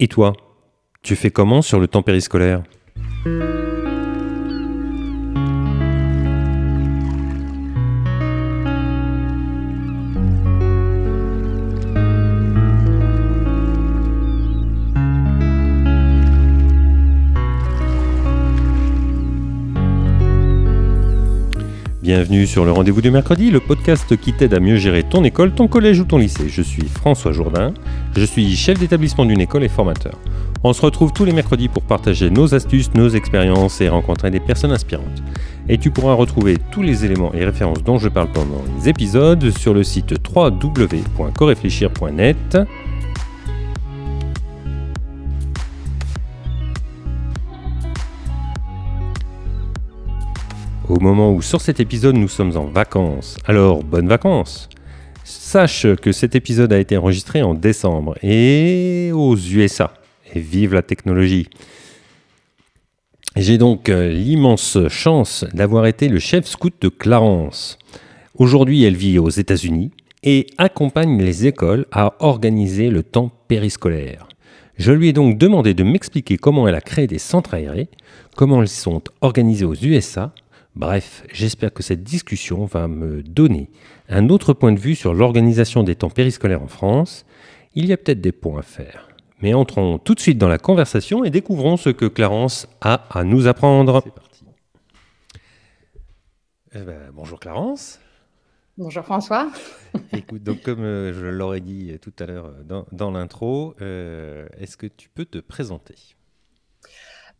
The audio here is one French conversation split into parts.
Et toi, tu fais comment sur le temps périscolaire Bienvenue sur le rendez-vous du mercredi, le podcast qui t'aide à mieux gérer ton école, ton collège ou ton lycée. Je suis François Jourdain, je suis chef d'établissement d'une école et formateur. On se retrouve tous les mercredis pour partager nos astuces, nos expériences et rencontrer des personnes inspirantes. Et tu pourras retrouver tous les éléments et références dont je parle pendant les épisodes sur le site www.coréfléchir.net au moment où sur cet épisode nous sommes en vacances. Alors, bonnes vacances Sache que cet épisode a été enregistré en décembre et aux USA. Et vive la technologie J'ai donc euh, l'immense chance d'avoir été le chef scout de Clarence. Aujourd'hui, elle vit aux États-Unis et accompagne les écoles à organiser le temps périscolaire. Je lui ai donc demandé de m'expliquer comment elle a créé des centres aérés, comment ils sont organisés aux USA Bref, j'espère que cette discussion va me donner un autre point de vue sur l'organisation des temps périscolaires en France. Il y a peut-être des points à faire. Mais entrons tout de suite dans la conversation et découvrons ce que Clarence a à nous apprendre. C'est parti. Eh ben, bonjour Clarence. Bonjour François. Écoute, donc comme euh, je l'aurais dit tout à l'heure dans, l'intro, euh, est-ce que tu peux te présenter?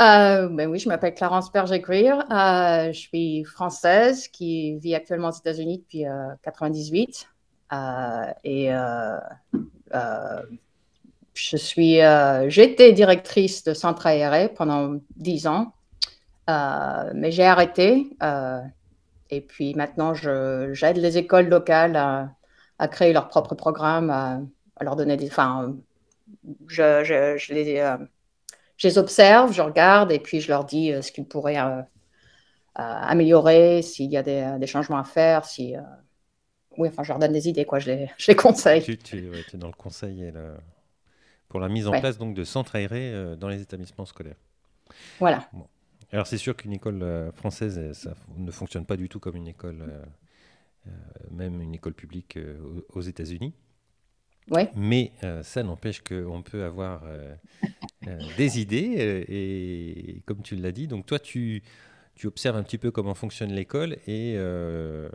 Euh, ben oui, je m'appelle Clarence Berger-Greer. Euh, je suis française qui vit actuellement aux États-Unis depuis 1998. Euh, et je suis, j'étais directrice de centre aéré pendant 10 ans, mais j'ai arrêté. et puis maintenant, j'aide les écoles locales à, créer leur propre programme, à, leur donner des. Enfin, je, je, je les je les observe, je regarde et puis je leur dis euh, ce qu'ils pourraient euh, euh, améliorer, s'il y a des, changements à faire, si oui, enfin, je leur donne des idées, quoi. Je les, je les conseille. Tu, tu, es dans le conseil et pour la mise en place donc de centres aérés dans les établissements scolaires. Voilà. Alors c'est sûr qu'une école française, ça ne fonctionne pas du tout comme une école, même une école publique aux États-Unis. Ouais. Mais ça n'empêche qu'on peut avoir euh, des idées. Euh, et, comme tu l'as dit, donc toi, tu, tu observes un petit peu comment fonctionne l'école et euh,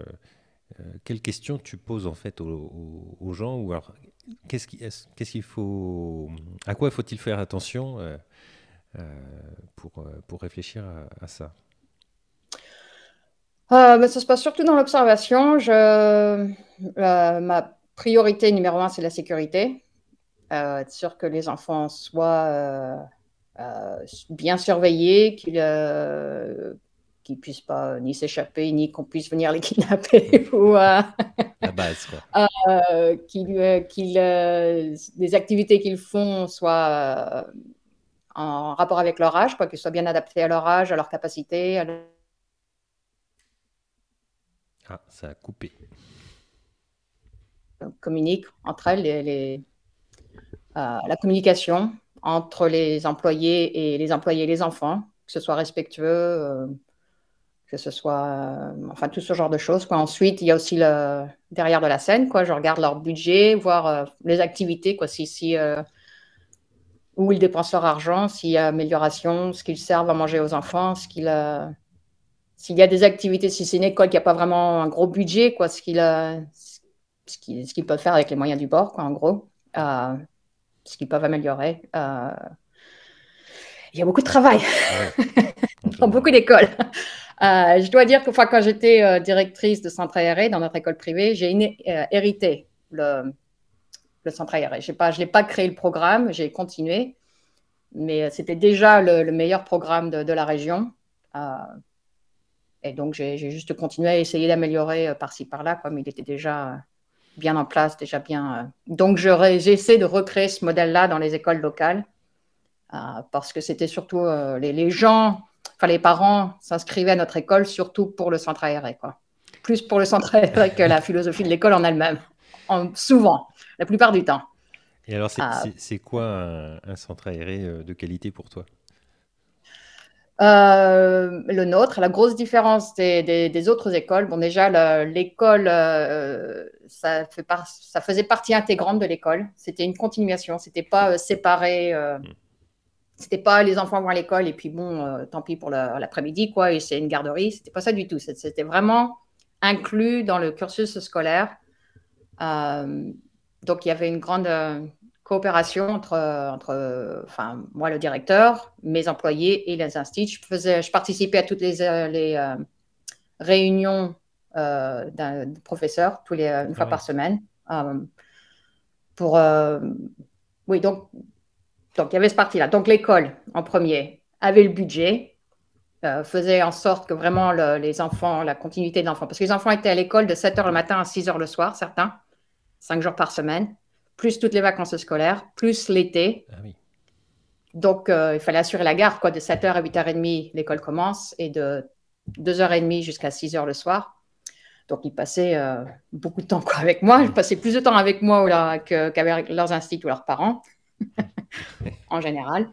quelles questions tu poses en fait aux, gens ou alors qu'est-ce qu'il faut, à quoi faut-il faire attention pour, pour réfléchir à, ça? Ça se passe surtout dans l'observation. Je, ma priorité numéro un, c'est la sécurité. Euh, être sûr que les enfants soient euh, euh, bien surveillés, qu'ils ne puissent pas ni s'échapper, ni qu'on puisse venir les kidnapper. ou, La base, quoi. des activités qu'ils font soient en rapport avec leur âge, quoi, qu'ils soient bien adaptés à leur âge, à leur capacité. Ah, ça a coupé. Communiquent entre elles les, euh, la communication entre les employés et les employés et les enfants, que ce soit respectueux, euh, que ce soit, euh, enfin tout ce genre de choses. Quoi. Ensuite, il y a aussi le derrière de la scène, quoi. Je regarde leur budget, voir les activités, quoi, si, si où ils dépensent leur argent, s'il y a amélioration, ce qu'ils servent à manger aux enfants, ce qu'il s'il y a des activités, si c'est une école qui n'a pas vraiment un gros budget, quoi, ce qu'ils ce qu'ils peuvent faire avec les moyens du bord, quoi, en gros ce qu'ils peuvent améliorer. Euh, il y a beaucoup de travail dans beaucoup d'écoles. Euh, je dois dire que quand j'étais euh, directrice de centre aéré dans notre école privée, j'ai hérité le, le, centre aéré. Je ne l'ai pas créé le programme, j'ai continué, mais c'était déjà le, meilleur programme de, de la région. et donc, j'ai juste continué à essayer d'améliorer par-ci, par-là, comme il était déjà bien en place, déjà bien. Euh. Donc, j'essaie de recréer ce modèle-là dans les écoles locales euh, parce que c'était surtout euh, les, gens, enfin les parents s'inscrivaient à notre école surtout pour le centre aéré, quoi. Plus pour le centre aéré que la philosophie de l'école en elle-même, souvent, la plupart du temps. Et alors, c'est quoi un, centre aéré de qualité pour toi? Le nôtre, la grosse différence des, autres écoles, bon déjà l'école, ça, ça, faisait partie intégrante de l'école. C'était une continuation, c'était pas séparé. Hmm. C'était pas les enfants vont à l'école et puis bon, euh, tant pis pour l'après-midi, quoi, et c'est une garderie. C'était pas ça du tout. C'était vraiment inclus dans le cursus scolaire. Euh, donc, il y avait une grande euh, coopération entre, entre enfin, moi, le directeur, mes employés et les instituts. Je, faisais, je participais à toutes les, les réunions d'un professeur, tous les, une fois ah par semaine. pour, oui, donc donc, il y avait ce parti-là. Donc, l'école, en premier, avait le budget, euh, faisait en sorte que vraiment les enfants, la continuité de l'enfant, parce que les enfants étaient à l'école de 7 h le matin à 6 h le soir, certains, 5 jours par semaine, plus toutes les vacances scolaires, plus l'été. Ah Donc, euh, il fallait assurer la garde, quoi, de 7 h à 8 h 30, l'école commence, et de 2 h 30 jusqu'à 6 h le soir. Donc, ils passaient euh, beaucoup de temps quoi, avec moi. Ils passaient plus de temps avec moi qu'avec leurs instituts ou leurs parents. en général.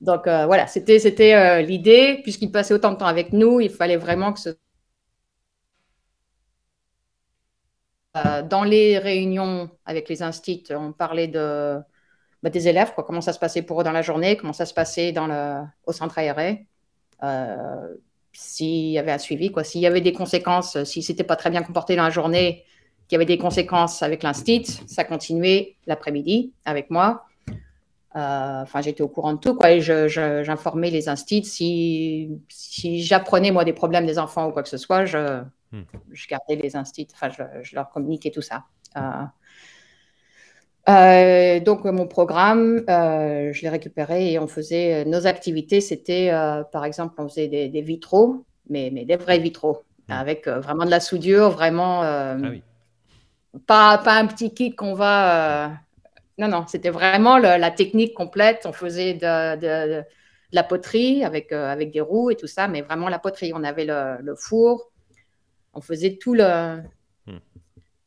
Donc euh, voilà, c'était l'idée, puisqu'il passait autant de temps avec nous, il fallait vraiment que ce euh, dans les réunions avec les instituts, on parlait bah, des élèves, quoi, comment ça se passait pour eux dans la journée, comment ça se passait au centre aéré, s'il y avait un suivi, s'il y avait des conséquences, si c'était pas très bien comporté dans la journée, qu'il y avait des conséquences avec l'instit, ça continuait l'après-midi avec moi. Euh, enfin, j'étais au courant de tout, quoi, et j'informais les instituts. Si, si j'apprenais, moi, des problèmes des enfants ou quoi que ce soit, je, hmm. je gardais les instituts, enfin, je, leur communiquais tout ça. Euh, euh, donc, mon programme, je l'ai récupéré et on faisait nos activités. C'était, par exemple, on faisait des, vitraux, mais, mais, des vrais vitraux, hmm. avec vraiment de la soudure, vraiment. Ah pas, pas un petit kit qu'on va non, non, c'était vraiment la technique complète. On faisait de, la poterie avec, euh, avec des roues et tout ça, mais vraiment la poterie. On avait le, four, on faisait tout le. Hmm.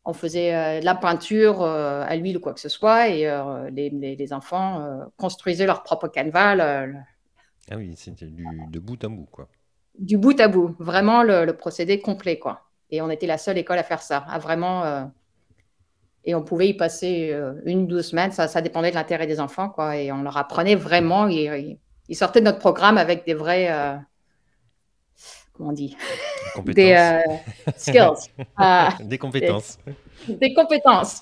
On faisait euh, la peinture euh, à l'huile ou quoi que ce soit, et les, enfants construisaient leur propre canevas. Ah oui, c'était du, de bout à bout, quoi. Du bout à bout, vraiment le, procédé complet, quoi. Et on était la seule école à faire ça, à vraiment et on pouvait y passer euh, une ou deux semaines, ça, ça dépendait de l'intérêt des enfants, quoi. Et on leur apprenait vraiment. Ils, sortaient de notre programme avec des vrais. Euh, comment on dit Des euh, skills. des compétences. Des, compétences.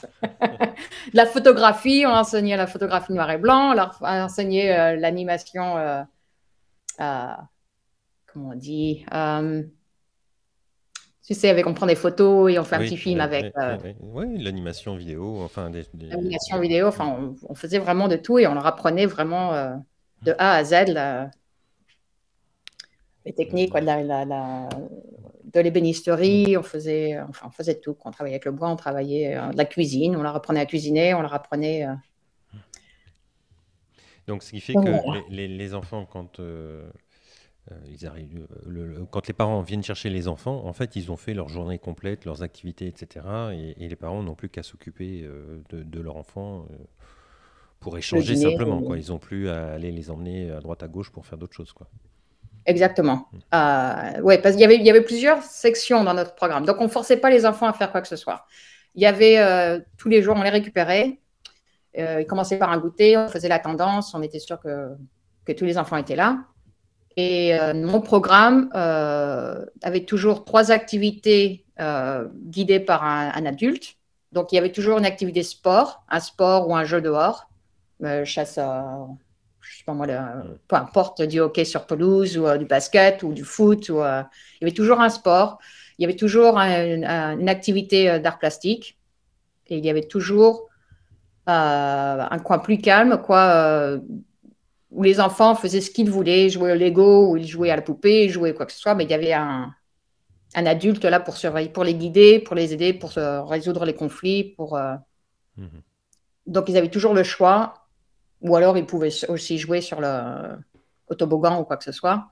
la photographie, on enseignait la photographie noir et blanc, on leur enseignait l'animation. comment on dit tu sais, avec on prend des photos et on fait un petit film avec. Oui, euh, l'animation vidéo, enfin des, L'animation vidéo, enfin, on, faisait vraiment de tout et on leur apprenait vraiment euh, de A à Z les techniques, quoi, de, la, de l'ébénisterie, on faisait, enfin, on faisait tout. On travaillait avec le bois, on travaillait euh, de la cuisine, on leur apprenait à cuisiner, on leur apprenait. Donc, ce qui fait que les, les, enfants, quand euh, ils arrivent, euh, quand les parents viennent chercher les enfants, en fait, ils ont fait leur journée complète, leurs activités, etc. Et, les parents n'ont plus qu'à s'occuper euh, de, leur enfant pour échanger simplement. Quoi. Ils n'ont plus à aller les emmener à droite à gauche pour faire d'autres choses. Quoi. Exactement. Mm. ouais, parce qu'il y avait, il y avait plusieurs sections dans notre programme. Donc, on ne forçait pas les enfants à faire quoi que ce soit. Il y avait tous les jours, on les récupérait. ils commençaient par un goûter, on faisait la tendance, on était sûr que, que tous les enfants étaient là. Et euh, mon programme euh, avait toujours trois activités euh, guidées par un, adulte. Donc, il y avait toujours une activité sport, un sport ou un jeu dehors, chasse, sais pas moi, peu importe, du hockey sur pelouse ou du basket ou du foot. Ou, il y avait toujours un sport. Il y avait toujours une activité d'art plastique. Et il y avait toujours un coin plus calme, quoi où les enfants faisaient ce qu'ils voulaient, jouer au Lego, ou ils jouaient à la poupée, jouaient quoi que ce soit, mais il y avait un, adulte là pour surveiller, pour les guider, pour les aider, pour résoudre les conflits. Pour, euh, mhm. Donc ils avaient toujours le choix, ou alors ils pouvaient aussi jouer sur le toboggan ou quoi que ce soit.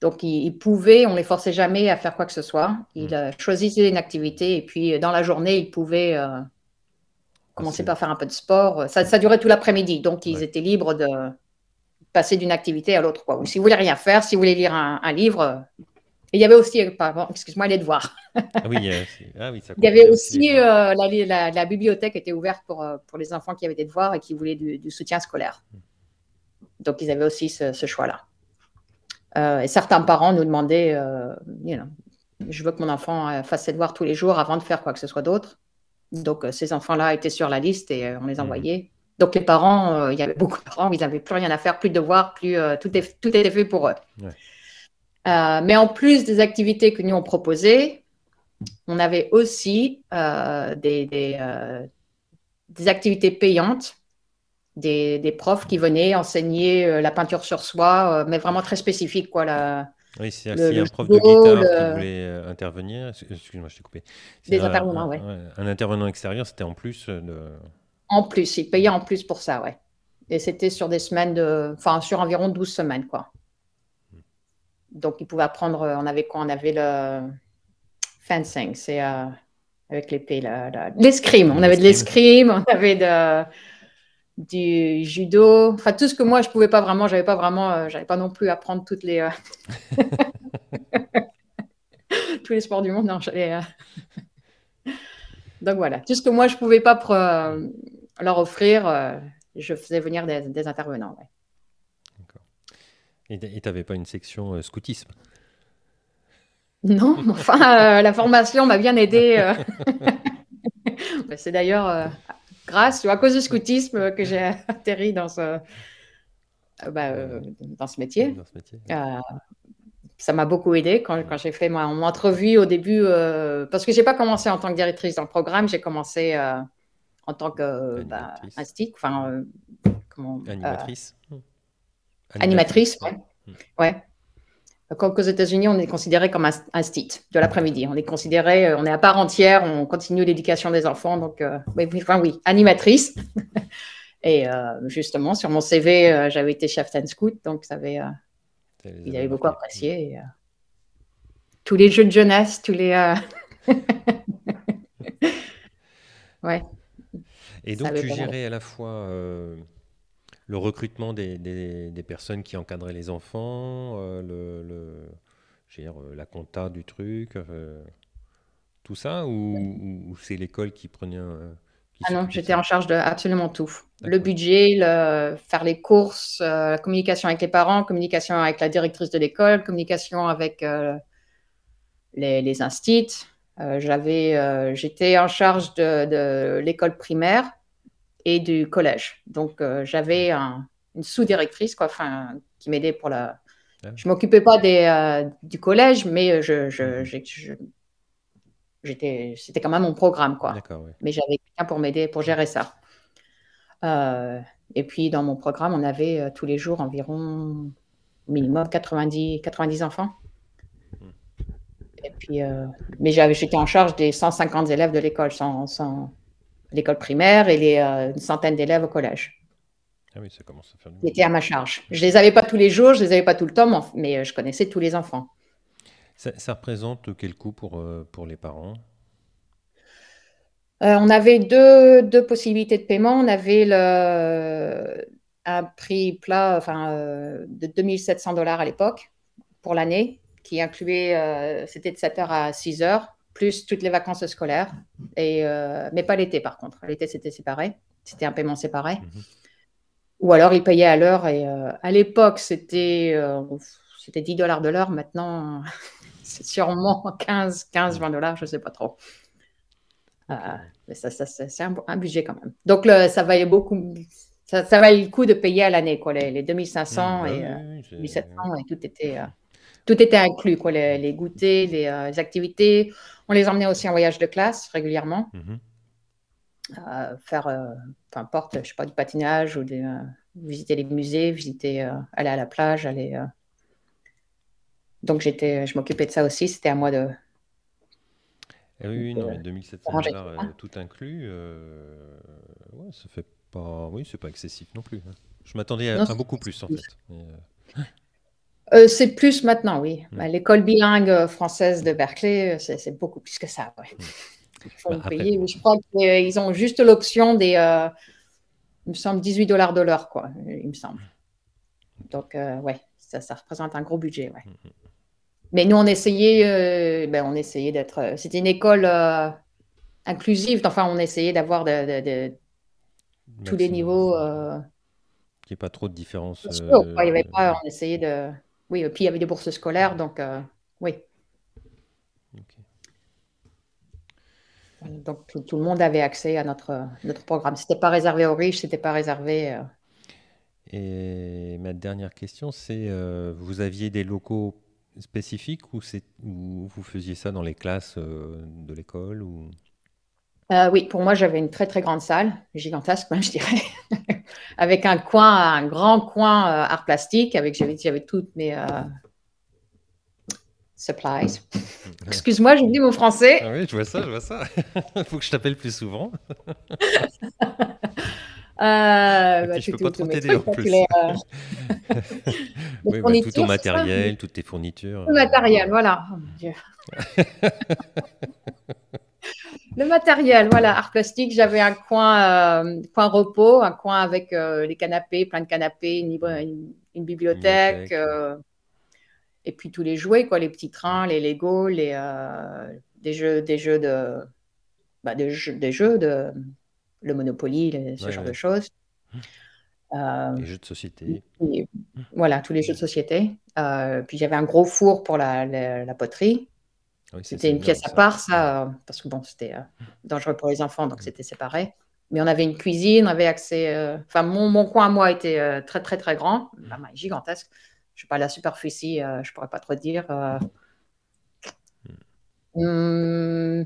Donc ils, pouvaient, on les forçait jamais à faire quoi que ce soit. Ils mhm. euh, choisissaient une activité et puis dans la journée ils pouvaient euh, c'est- par faire un peu de sport. Ça, ça durait tout l'après-midi, donc ils Ouais. étaient libres de passer d'une activité à l'autre. Ou si vous voulez rien faire, si vous voulez lire un, un livre. Et il y avait aussi, euh, pardon, excuse-moi, les devoirs. Ah oui, euh, ah oui, ça Il y avait aussi, euh, la, la- la bibliothèque était ouverte pour, euh, pour les enfants qui avaient des devoirs et qui voulaient du, du soutien scolaire. Donc, ils avaient aussi ce, ce choix-là. Euh, et certains parents nous demandaient, you know, je veux que mon enfant fasse ses devoirs tous les jours avant de faire quoi que ce soit d'autre. Donc, ces enfants-là étaient sur la liste et on les Mhm. envoyait. Donc, les parents, euh, il y avait beaucoup de parents, ils n'avaient plus rien à faire, plus de devoirs, plus, euh, tout, est, tout était fait pour eux. Ouais. Euh, mais en plus des activités que nous on proposait, on avait aussi euh, des, des, euh, des activités payantes, des, des profs qui venaient enseigner la peinture sur soie, euh, mais vraiment très spécifique. Quoi, la- Oui, c'est un prof de guitare qui voulait intervenir. Excuse- Excuse-moi, je t'ai coupé. Des un- intervenants, un, ouais. Un intervenant extérieur, c'était en plus de. En plus, ils payaient en plus pour ça, ouais. Et c'était sur des semaines de. Enfin, sur environ 12 semaines, quoi. Donc, ils pouvaient apprendre. euh, On avait quoi? On avait le fencing, c'est euh, avec l'épée, l'escrime. On avait de l'escrime, on avait de, du judo. Enfin, tout ce que moi, je pouvais pas vraiment. J'avais pas vraiment. euh, J'avais pas non plus apprendre toutes les. euh, tous les sports du monde. Non, Donc voilà, tout ce que moi je pouvais pas leur offrir, je faisais venir des, des intervenants. ouais. Et tu n'avais pas une section euh, scoutisme? Non, enfin, euh, la formation m'a bien aidé. euh. C'est d'ailleurs grâce ou à cause du scoutisme que j'ai atterri dans ce, bah, dans ce métier. dans ce métier ça m'a beaucoup aidé quand, quand j'ai fait ma- mon entrevue au début, parce que j'ai pas commencé en tant que directrice dans le programme, j'ai commencé en tant que bah, instit, enfin, comment, Animatrice Animatrice, ouais. ouais. ouais. Comme qu'aux États-Unis, on est considéré comme un, un stit de l'après-midi. On est considéré, euh, on est à part entière, on continue l'éducation des enfants. Donc, euh, oui, oui, enfin, oui, animatrice. Et euh, justement, sur mon CV, euh, j'avais été chef and scout, donc ça avait, ils avait beaucoup apprécié. et, tous les jeux de jeunesse, tous les. ouais. Et donc, tu gérais à la fois le recrutement des, des- des personnes qui encadraient les enfants, euh, le, le- dire, euh, la compta du truc, euh, tout ça, ou, c'est l'école qui prenait un. qui Ah non, j'étais en charge de absolument tout. Le budget, le, faire les courses, euh, la communication avec les parents, communication avec la directrice de l'école, communication avec les, les instits. J'avais, j'étais en charge de, de l'école primaire et du collège. Donc, euh, j'avais un- une sous-directrice quoi, enfin, qui m'aidait pour la... Ah. Je m'occupais pas des, euh, du collège, mais je, je- Mhm. je- j'étais, c'était quand même mon programme. Quoi ouais. mais j'avais quelqu'un pour m'aider, pour gérer ça. Euh, et puis, dans mon programme, on avait tous les jours environ minimum 90, 90 enfants. Et puis, mais j'avais, j'étais en charge des 150 élèves de l'école, sans, sans- l'école primaire et les, euh, une centaine d'élèves au collège. Ah oui, ça commence à faire du étaient à ma charge. Je les avais pas tous les jours, je les avais pas tout le temps, mais- euh, je connaissais tous les enfants. Ça, ça représente quel coût pour, euh, pour les parents? Euh, on avait deux, deux possibilités de paiement. On avait le, un prix plat enfin, euh, de 2700 dollars à l'époque pour l'année, qui incluait, c'était de 7h à 6h, plus toutes les vacances scolaires, et, euh, mais pas l'été par contre. L'été, c'était séparé, c'était un paiement séparé. Mhm. Ou alors, ils payaient à l'heure, et euh, à l'époque, c'était euh, c'était 10 dollars de l'heure. Maintenant, c'est sûrement 15, 15, 20 dollars, je ne sais pas trop. Euh, mais ça, c'est un, un budget quand même. Donc, le- ça valait beaucoup. Ça, ça valait le coup de payer à l'année, quoi, les, les 2500 Mmh, et oui, euh, oui, c'est- 1700, et tout était, euh, tout était inclus, quoi, les, les goûters, les, euh, les activités. On les emmenait aussi en voyage de classe régulièrement, Mhm. euh, faire, peu importe, je sais pas, du patinage ou des, euh, visiter les musées, visiter, aller à la plage, aller. Donc, j'étais, je m'occupais de ça aussi. C'était à moi de. Ah oui, non, mais 2700 arranger dollars, tout euh, inclus, euh, ouais, ça fait pas, oui, c'est pas excessif non plus. hein. Je m'attendais à, Non, à c'est beaucoup plus en fait. Mais, euh, Euh, c'est plus maintenant, oui. Mm. Bah, L'école bilingue euh, française de Berkeley, euh, c'est beaucoup plus que ça. ouais. Il faut bah, payer. Je crois qu'ils ont juste l'option des, euh, il me semble, 18 dollars de l'heure, quoi, il me semble. Donc, euh, ouais, ça, ça, représente un gros budget, ouais. Mm, mm. Mais nous, on essayait, ben, on essayait d'être. C'était une école inclusive. Enfin, on essayait d'avoir de, tous les niveaux. Qu'il n'y ait pas trop de différence. il y avait pas, on essayait de. Oui, puis il y avait des bourses scolaires, donc oui. Donc tout, le monde avait accès à notre, notre programme. Ce n'était pas réservé aux riches, ce n'était pas réservé. Euh. Et ma dernière question, c'est euh, vous aviez des locaux spécifiques ou, ou, vous faisiez ça dans les classes euh, de l'école ou... oui, pour moi, j'avais une très très grande salle, gigantesque même, je dirais, avec un coin, un grand coin art plastique, avec j'avais toutes mes, supplies. Excuse-moi, j'oublie mon français. Ah oui, je vois ça, je vois ça. Il faut que je t'appelle plus souvent. Euh, bah, je peux pas trop t'aider en plus. Euh, oui, bah, tout ton matériel, toutes tes fournitures. Le matériel, voilà. Oh, mon Dieu. Le matériel, voilà, art plastique. J'avais un coin, euh, coin repos, un coin avec euh, les canapés, plein de canapés, une, une, bibliothèque. bibliothèque et puis tous les jouets, quoi, les petits trains, les Lego, les, euh, des, jeux, des jeux de. Bah, des, jeux, des jeux de. Le Monopoly, ce genre de choses. Euh, les jeux de société. voilà, tous les jeux de société. Euh, puis j'avais un gros four pour la, la, poterie. C'était une pièce à part, ça, parce que bon, c'était dangereux pour les enfants, donc c'était séparé. Mais on avait une cuisine, on avait accès. Enfin, mon, mon, coin à moi était très, très, très grand, gigantesque je sais pas, la superficie, euh, je pourrais pas trop dire. 1500 euh,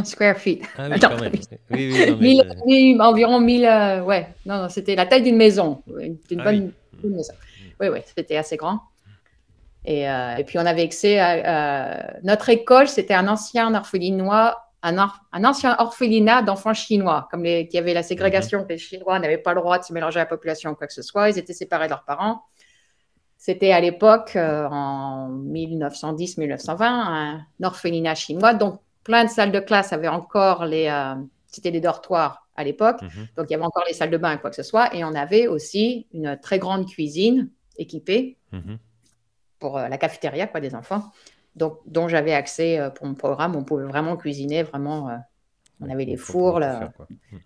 hmm, square feet. Ah oui, quand même. Oui, oui, environ 1000. Euh, ouais, non, non c'était la taille d'une maison. Une, ah bonne, maison. Oui, oui, c'était assez grand. Et, et, puis on avait accès à, notre école, c'était un ancien orphelinois un, un, ancien orphelinat d'enfants chinois, comme les, qui avait la ségrégation, mhm. les Chinois n'avaient pas le droit de se mélanger à la population ou quoi que ce soit, ils étaient séparés de leurs parents. C'était à l'époque, euh, en 1910-1920, un orphelinat chinois. Donc, plein de salles de classe avaient encore les. Euh, c'était des dortoirs à l'époque. Mhm. Donc, il y avait encore les salles de bain, quoi que ce soit. Et on avait aussi une très grande cuisine équipée mhm. Pour euh, la cafétéria, quoi, des enfants. Donc, dont j'avais accès pour mon programme. On pouvait vraiment cuisiner, vraiment. on avait les fours. Là. Mhm.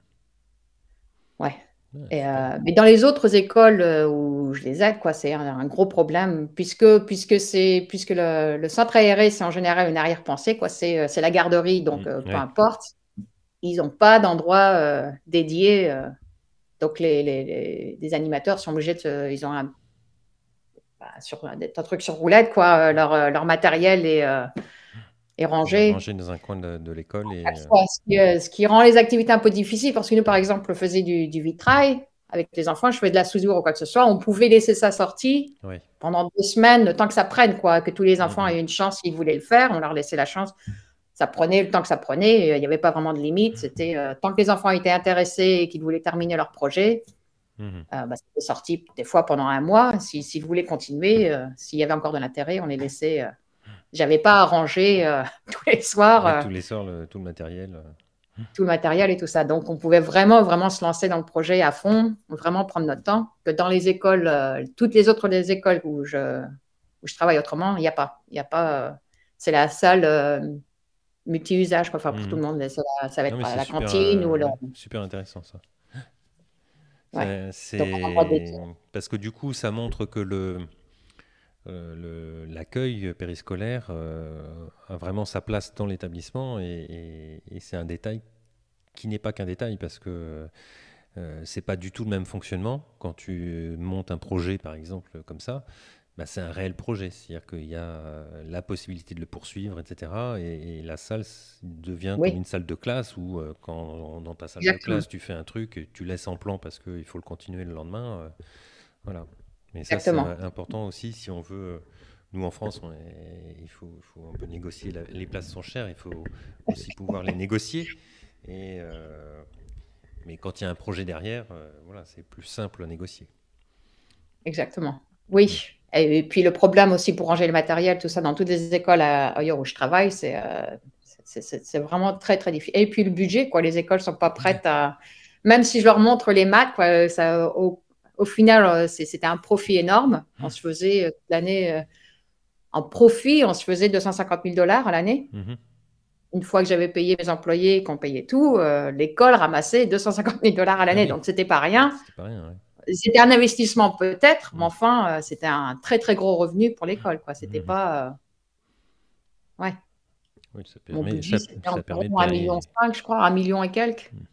Ouais. Euh, mais dans les autres écoles euh, où je les aide, quoi, c'est un, gros problème puisque, puisque, c'est, puisque le, centre aéré, c'est en général une arrière-pensée, quoi, c'est, euh, la garderie, donc mmh, peu importe. Ils n'ont pas d'endroit dédié. donc les, les, les, animateurs sont obligés de. Ils ont un, bah, sur, un, truc sur roulette, quoi. Leur, leur matériel est et ranger. Ranger dans un coin de, l'école. Et... Euh, ce, qui, rend les activités un peu difficiles parce que nous, par exemple, on faisait du, vitrail avec les enfants, je faisais de la soudure ou quoi que ce soit. On pouvait laisser ça sorti pendant deux semaines, le temps que ça prenne, quoi, que tous les enfants aient une chance s'ils voulaient le faire. On leur laissait la chance. Ça prenait le temps que ça prenait. Il n'y avait pas vraiment de limite. C'était euh, tant que les enfants étaient intéressés et qu'ils voulaient terminer leur projet. Mhm. Euh, bah, c'était sorti des fois pendant un mois. S'ils si, voulaient continuer, s'il y avait encore de l'intérêt, on les laissait j'avais pas à ranger euh, tous les soirs. Euh, tous les soirs, tout le matériel. Euh. Tout le matériel et tout ça. Donc, on pouvait vraiment, vraiment se lancer dans le projet à fond, vraiment prendre notre temps. Que dans les écoles, toutes les autres des écoles où je, où je travaille autrement, il n'y a pas. Il y a pas. c'est la salle multi-usage, enfin, pour tout le mmh. monde. Ça, va être la cantine ou le... Super intéressant, ça. C'est parce que du coup, ça montre que le, euh, l'accueil périscolaire euh, a vraiment sa place dans l'établissement et, c'est un détail qui n'est pas qu'un détail parce que euh, c'est pas du tout le même fonctionnement quand tu montes un projet par exemple comme ça. Bah, c'est un réel projet, c'est-à-dire qu'il y a la possibilité de le poursuivre, etc. Et, la salle devient comme une salle de classe où, quand dans ta salle de classe, tu fais un truc, tu laisses en plan parce qu'il faut le continuer le lendemain. voilà. Mais ça, c'est important aussi si on veut. Nous, en France, il faut, faut, un peu négocier. les places sont chères, il faut aussi pouvoir les négocier. Et, euh, mais quand il y a un projet derrière, euh, voilà, c'est plus simple à négocier. Exactement. Oui. Et puis le problème aussi pour ranger le matériel, tout ça, dans toutes les écoles ailleurs où je travaille, c'est euh, c'est vraiment très, très difficile. Et puis le budget, quoi. Les écoles sont pas prêtes à. Même si je leur montre les maths, quoi, ça, au, final, euh, c'était un profit énorme. On se faisait euh, l'année. En profit, on se faisait 250 000 dollars à l'année. Mhm. Une fois que j'avais payé mes employés, qu'on payait tout, l'école ramassait 250 000 dollars à l'année. Ah Donc, c'était pas rien. C'était un investissement peut-être, mais mhm. enfin, c'était un très, très gros revenu pour l'école. quoi. C'était mhm. pas. Ouais. Oui, ça permet, ça, ça permet de 1,5 million, je crois, million et quelques. Hmm.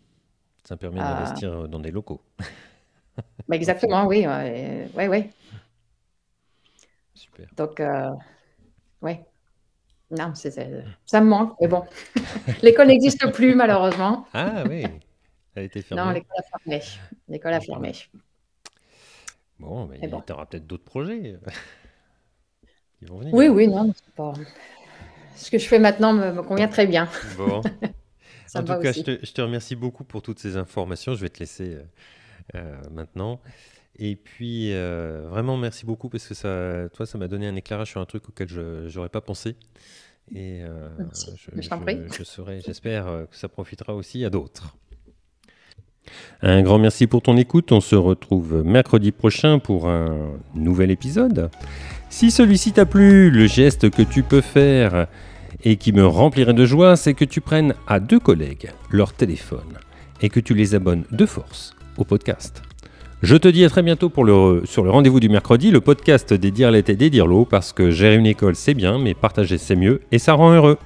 Ça permet d'investir euh, dans des locaux. Bah, exactement, oui. Oui, oui. Super. Donc, euh, oui. Non, ça me manque, mais bon. l'école n'existe plus, malheureusement. Ah oui, elle a été fermée. Non, l'école a fermé. L'école a fermé. Bon, mais, mais tu auras peut-être d'autres projets euh, qui vont venir. Oui, oui, non, c'est pas ce que je fais maintenant me, convient très bien. Bon. en tout cas, je te, remercie beaucoup pour toutes ces informations. Je vais te laisser euh, euh, maintenant. Et puis, euh, vraiment, merci beaucoup parce que ça, toi, ça m'a donné un éclairage sur un truc auquel je n'aurais pas pensé. Et je, je, serai, j'espère que ça profitera aussi à d'autres. Un grand merci pour ton écoute. On se retrouve mercredi prochain pour un nouvel épisode. Si celui-ci t'a plu, le geste que tu peux faire et qui me remplirait de joie, c'est que tu prennes à deux collègues leur téléphone et que tu les abonnes de force au podcast. Je te dis à très bientôt pour le, sur le rendez-vous du mercredi, le podcast des dirlettes et des dirlots, parce que gérer une école c'est bien, mais partager c'est mieux et ça rend heureux.